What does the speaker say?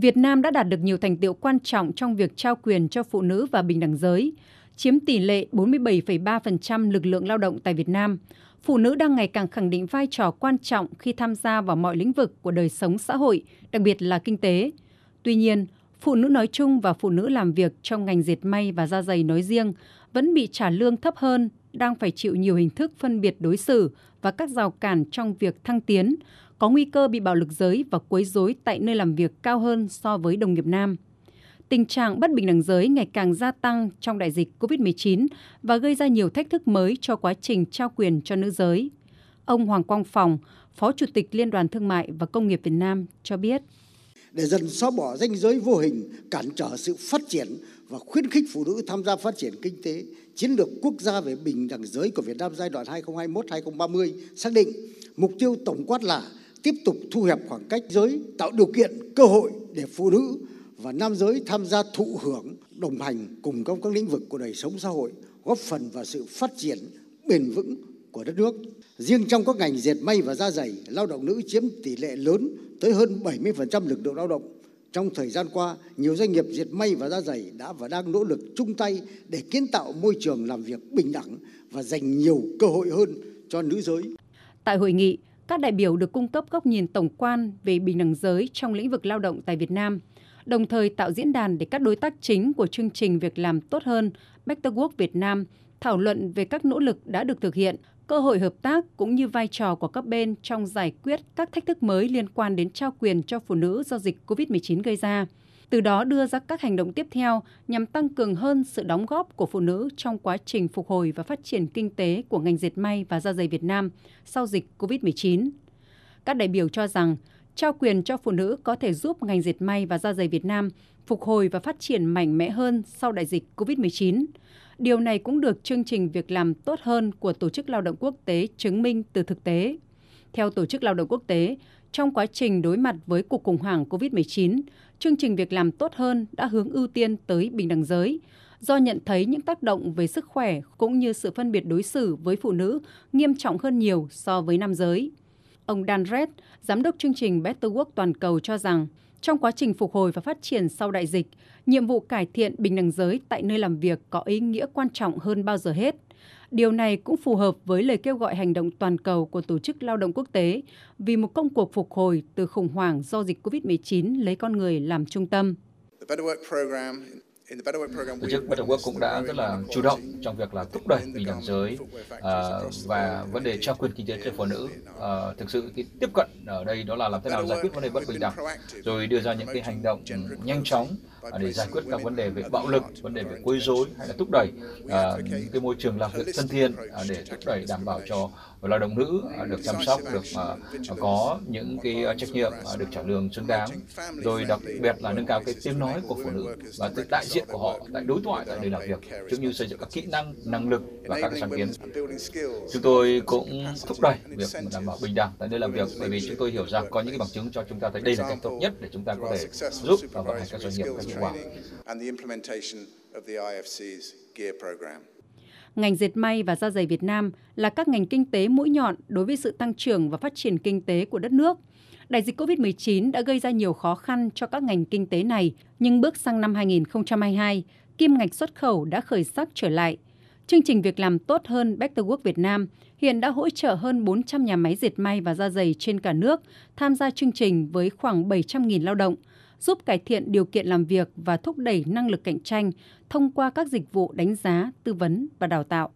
Việt Nam đã đạt được nhiều thành tiệu quan trọng trong việc trao quyền cho phụ nữ và bình đẳng giới, chiếm tỷ lệ 47,3% lực lượng lao động tại Việt Nam. Phụ nữ đang ngày càng khẳng định vai trò quan trọng khi tham gia vào mọi lĩnh vực của đời sống xã hội, đặc biệt là kinh tế. Tuy nhiên, phụ nữ nói chung và phụ nữ làm việc trong ngành dệt may và da giày nói riêng vẫn bị trả lương thấp hơn, đang phải chịu nhiều hình thức phân biệt đối xử và các rào cản trong việc thăng tiến, có nguy cơ bị bạo lực giới và quấy rối tại nơi làm việc cao hơn so với đồng nghiệp nam. Tình trạng bất bình đẳng giới ngày càng gia tăng trong đại dịch COVID-19 và gây ra nhiều thách thức mới cho quá trình trao quyền cho nữ giới. Ông Hoàng Quang Phòng, Phó Chủ tịch Liên đoàn Thương mại và Công nghiệp Việt Nam cho biết. Để dần xóa bỏ ranh giới vô hình cản trở sự phát triển và khuyến khích phụ nữ tham gia phát triển kinh tế, chiến lược quốc gia về bình đẳng giới của Việt Nam giai đoạn 2021-2030 xác định mục tiêu tổng quát là tiếp tục thu hẹp khoảng cách giới, tạo điều kiện cơ hội để phụ nữ và nam giới tham gia thụ hưởng, đồng hành cùng trong các lĩnh vực của đời sống xã hội, góp phần vào sự phát triển bền vững của đất nước. Riêng trong các ngành dệt may và da giày, lao động nữ chiếm tỷ lệ lớn tới hơn 70% lực lượng lao động. Trong thời gian qua, nhiều doanh nghiệp dệt may và da giày đã và đang nỗ lực chung tay để kiến tạo môi trường làm việc bình đẳng và dành nhiều cơ hội hơn cho nữ giới. Tại hội nghị, các đại biểu được cung cấp góc nhìn tổng quan về bình đẳng giới trong lĩnh vực lao động tại Việt Nam, đồng thời tạo diễn đàn để các đối tác chính của chương trình Việc làm tốt hơn Better Work Việt Nam thảo luận về các nỗ lực đã được thực hiện, cơ hội hợp tác cũng như vai trò của các bên trong giải quyết các thách thức mới liên quan đến trao quyền cho phụ nữ do dịch COVID-19 gây ra từ đó đưa ra các hành động tiếp theo nhằm tăng cường hơn sự đóng góp của phụ nữ trong quá trình phục hồi và phát triển kinh tế của ngành dệt may và da giày Việt Nam sau dịch COVID-19. Các đại biểu cho rằng, trao quyền cho phụ nữ có thể giúp ngành dệt may và da giày Việt Nam phục hồi và phát triển mạnh mẽ hơn sau đại dịch COVID-19. Điều này cũng được chương trình việc làm tốt hơn của Tổ chức Lao động Quốc tế chứng minh từ thực tế. Theo Tổ chức Lao động Quốc tế, trong quá trình đối mặt với cuộc khủng hoảng COVID-19, chương trình việc làm tốt hơn đã hướng ưu tiên tới bình đẳng giới, do nhận thấy những tác động về sức khỏe cũng như sự phân biệt đối xử với phụ nữ nghiêm trọng hơn nhiều so với nam giới. Ông Dan Red, giám đốc chương trình Better Work toàn cầu cho rằng, trong quá trình phục hồi và phát triển sau đại dịch, nhiệm vụ cải thiện bình đẳng giới tại nơi làm việc có ý nghĩa quan trọng hơn bao giờ hết – Điều này cũng phù hợp với lời kêu gọi hành động toàn cầu của Tổ chức Lao động Quốc tế vì một công cuộc phục hồi từ khủng hoảng do dịch COVID-19 lấy con người làm trung tâm. Tổ chức Better Work cũng đã rất là chủ động trong việc là thúc đẩy bình đẳng giới uh, và vấn đề trao quyền kinh tế cho phụ nữ. Uh, thực sự cái tiếp cận ở đây đó là làm thế nào giải quyết vấn đề bất bình đẳng, rồi đưa ra những cái hành động nhanh chóng để giải quyết các vấn đề về bạo lực, vấn đề về quấy rối hay là thúc đẩy uh, những cái môi trường làm việc thân thiện uh, để thúc đẩy đảm bảo cho lao động nữ uh, được chăm sóc, được uh, có những cái trách nhiệm uh, được trả lương xứng đáng, rồi đặc biệt là nâng cao cái tiếng nói của phụ nữ và đại diện của họ tại đối thoại tại nơi làm việc, cũng như xây dựng các kỹ năng, năng lực và các sáng kiến. Chúng tôi cũng thúc đẩy việc đảm bảo bình đẳng tại nơi làm việc bởi vì chúng tôi hiểu rằng có những cái bằng chứng cho chúng ta thấy đây là cách tốt nhất để chúng ta có thể giúp và vận hành các doanh nghiệp cách hiệu quả. Ngành dệt may và da giày Việt Nam là các ngành kinh tế mũi nhọn đối với sự tăng trưởng và phát triển kinh tế của đất nước. Đại dịch COVID-19 đã gây ra nhiều khó khăn cho các ngành kinh tế này, nhưng bước sang năm 2022, kim ngạch xuất khẩu đã khởi sắc trở lại. Chương trình việc làm tốt hơn Better Work Việt Nam hiện đã hỗ trợ hơn 400 nhà máy dệt may và da giày trên cả nước tham gia chương trình với khoảng 700.000 lao động – giúp cải thiện điều kiện làm việc và thúc đẩy năng lực cạnh tranh thông qua các dịch vụ đánh giá, tư vấn và đào tạo.